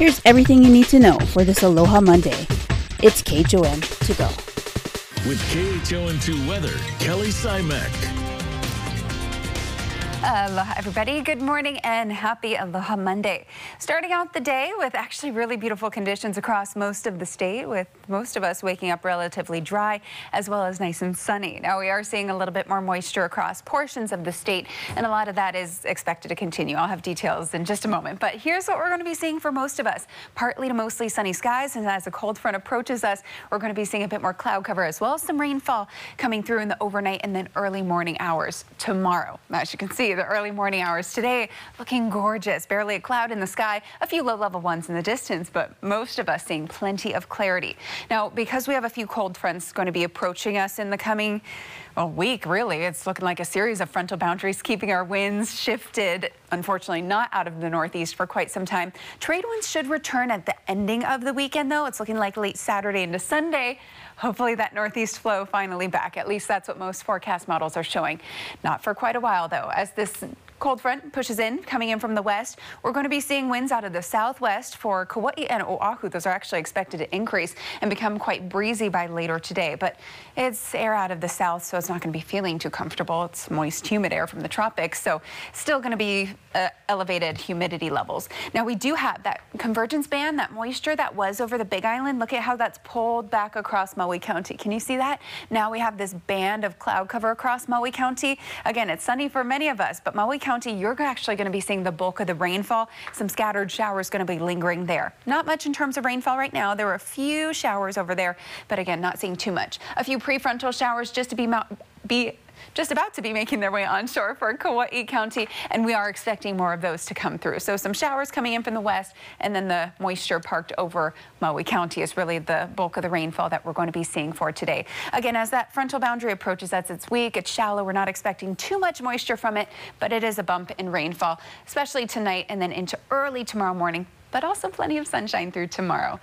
Here's everything you need to know for this Aloha Monday. It's KHON to go. With KHON2 weather, Kelly Simek. Aloha, everybody. Good morning and happy Aloha Monday. Starting out the day with actually really beautiful conditions across most of the state, with most of us waking up relatively dry as well as nice and sunny. Now, we are seeing a little bit more moisture across portions of the state, and a lot of that is expected to continue. I'll have details in just a moment. But here's what we're going to be seeing for most of us partly to mostly sunny skies, and as a cold front approaches us, we're going to be seeing a bit more cloud cover as well as some rainfall coming through in the overnight and then early morning hours tomorrow. As you can see, the early morning hours today looking gorgeous. Barely a cloud in the sky, a few low level ones in the distance, but most of us seeing plenty of clarity. Now, because we have a few cold fronts going to be approaching us in the coming well, week, really, it's looking like a series of frontal boundaries keeping our winds shifted, unfortunately not out of the northeast for quite some time. Trade winds should return at the ending of the weekend, though. It's looking like late Saturday into Sunday. Hopefully that northeast flow finally back. At least that's what most forecast models are showing. Not for quite a while, though, as this cold front pushes in, coming in from the west. We're going to be seeing winds out of the southwest for Kauai and Oahu. Those are actually expected to increase and become quite breezy by later today. But it's air out of the south, so it's not going to be feeling too comfortable. It's moist, humid air from the tropics, so still going to be uh, elevated humidity levels. Now, we do have that convergence band, that moisture that was over the Big Island. Look at how that's pulled back across Maui County. Can you see that? Now we have this band of cloud cover across Maui County. Again, it's sunny for many of us, but Maui County, you're actually going to be seeing the bulk of the rainfall. Some scattered showers going to be lingering there. Not much in terms of rainfall right now. There were a few showers over there, but again, not seeing too much. A few prefrontal showers just to be be just about to be making their way onshore for Kauai County, and we are expecting more of those to come through. So some showers coming in from the west, and then the moisture parked over Maui County is really the bulk of the rainfall that we're going to be seeing for today. Again, as that frontal boundary approaches, that's its weak, it's shallow. We're not expecting too much moisture from it, but it is a bump in rainfall, especially tonight and then into early tomorrow morning but also plenty of sunshine through tomorrow.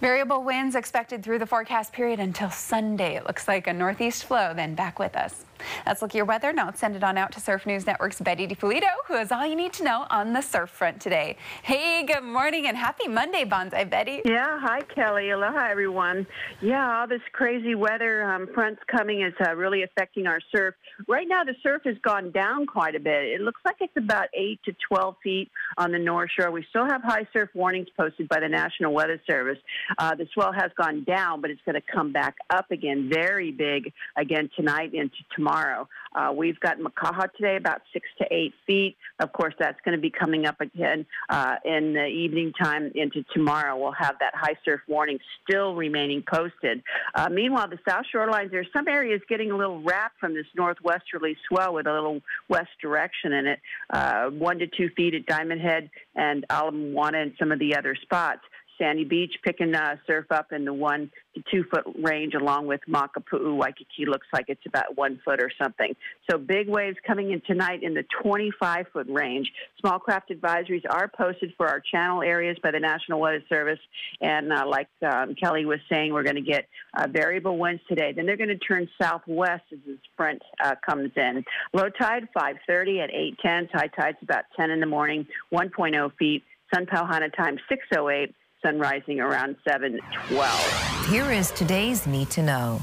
Variable winds expected through the forecast period until Sunday. It looks like a northeast flow, then back with us. Let's look at your weather. Now send it on out to Surf News Network's Betty DiPolito, who has all you need to know on the surf front today. Hey, good morning and happy Monday, Bonsai Betty. Yeah, hi, Kelly. Aloha, everyone. Yeah, all this crazy weather um, fronts coming is uh, really affecting our surf. Right now, the surf has gone down quite a bit. It looks like it's about 8 to 12 feet on the North Shore. We still have high surf warnings posted by the National Weather Service. Uh, the swell has gone down, but it's going to come back up again, very big again tonight into tomorrow. Uh, we've got Makaha today about six to eight feet. Of course, that's going to be coming up again uh, in the evening time into tomorrow. We'll have that high surf warning still remaining posted. Uh, meanwhile, the south shorelines, there's some areas getting a little wrapped from this northwesterly swell with a little west direction in it, uh, one to two feet at Diamond Head and Ala Moana and some of the other spots. Sandy Beach picking uh, surf up in the one to two foot range, along with Makapu'u. Waikiki looks like it's about one foot or something. So big waves coming in tonight in the 25 foot range. Small craft advisories are posted for our channel areas by the National Weather Service. And uh, like um, Kelly was saying, we're going to get uh, variable winds today. Then they're going to turn southwest as this front uh, comes in. Low tide 5:30 at 8:10. High tide's about 10 in the morning, 1.0 feet. Sun Pauhana time 6:08 sun rising around 712. Here is today's Need to Know.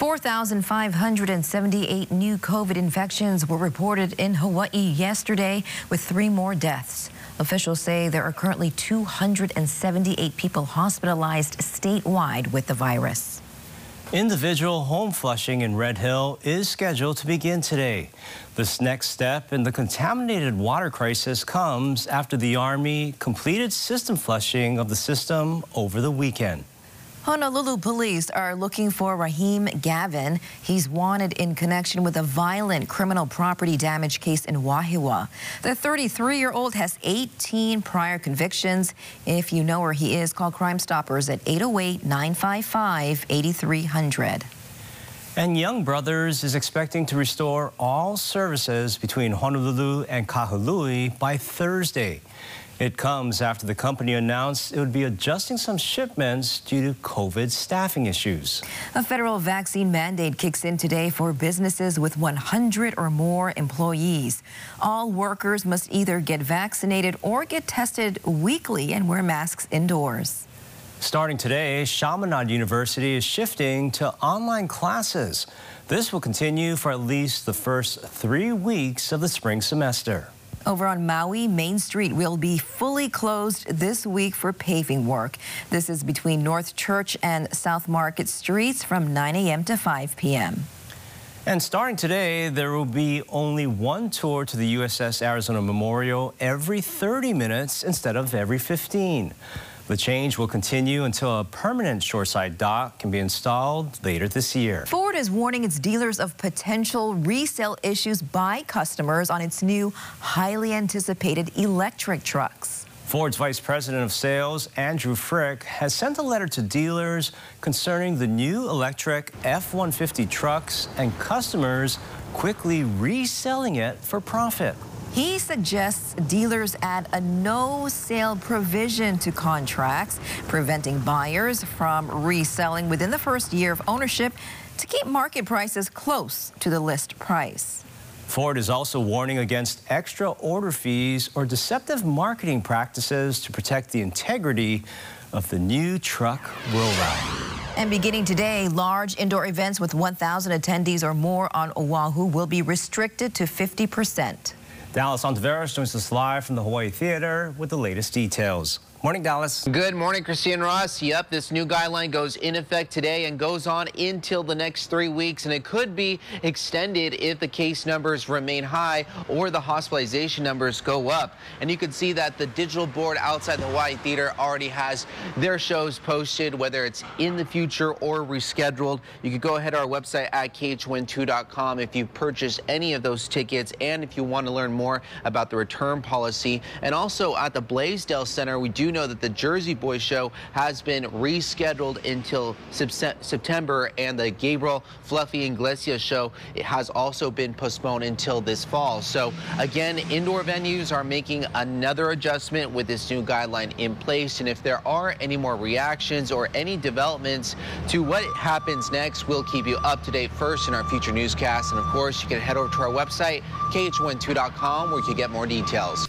4,578 new COVID infections were reported in Hawaii yesterday, with three more deaths. Officials say there are currently 278 people hospitalized statewide with the virus. Individual home flushing in Red Hill is scheduled to begin today. This next step in the contaminated water crisis comes after the Army completed system flushing of the system over the weekend. Honolulu police are looking for Rahim Gavin. He's wanted in connection with a violent criminal property damage case in Wahiawa. The 33-year-old has 18 prior convictions. If you know where he is, call Crime Stoppers at 808-955-8300. And Young Brothers is expecting to restore all services between Honolulu and Kahului by Thursday. It comes after the company announced it would be adjusting some shipments due to COVID staffing issues. A federal vaccine mandate kicks in today for businesses with 100 or more employees. All workers must either get vaccinated or get tested weekly and wear masks indoors. Starting today, Chaminade University is shifting to online classes. This will continue for at least the first three weeks of the spring semester. Over on Maui, Main Street will be fully closed this week for paving work. This is between North Church and South Market Streets from 9 a.m. to 5 p.m. And starting today, there will be only one tour to the USS Arizona Memorial every 30 minutes instead of every 15. The change will continue until a permanent shoreside dock can be installed later this year. Ford is warning its dealers of potential resale issues by customers on its new, highly anticipated electric trucks. Ford's Vice President of Sales, Andrew Frick, has sent a letter to dealers concerning the new electric F-150 trucks and customers quickly reselling it for profit. He suggests dealers add a no sale provision to contracts, preventing buyers from reselling within the first year of ownership to keep market prices close to the list price. Ford is also warning against extra order fees or deceptive marketing practices to protect the integrity of the new truck rollout. And beginning today, large indoor events with 1,000 attendees or more on Oahu will be restricted to 50 percent. Dallas Ontiveros joins us live from the Hawaii Theater with the latest details. Morning, Dallas. Good morning, Christine Ross. Yep, this new guideline goes in effect today and goes on until the next three weeks, and it could be extended if the case numbers remain high or the hospitalization numbers go up. And you can see that the digital board outside the Hawaii Theater already has their shows posted, whether it's in the future or rescheduled. You can go ahead to our website at KHON2.com if you purchased any of those tickets and if you want to learn more about the return policy. And also at the Blaisdell Center, we do know that the Jersey Boys show has been rescheduled until September, and the Gabriel Fluffy Iglesias show has also been postponed until this fall. So again, indoor venues are making another adjustment with this new guideline in place. And if there are any more reactions or any developments to what happens next, we'll keep you up to date first in our future newscasts. And of course, you can head over to our website, KHON2.com, where you can get more details.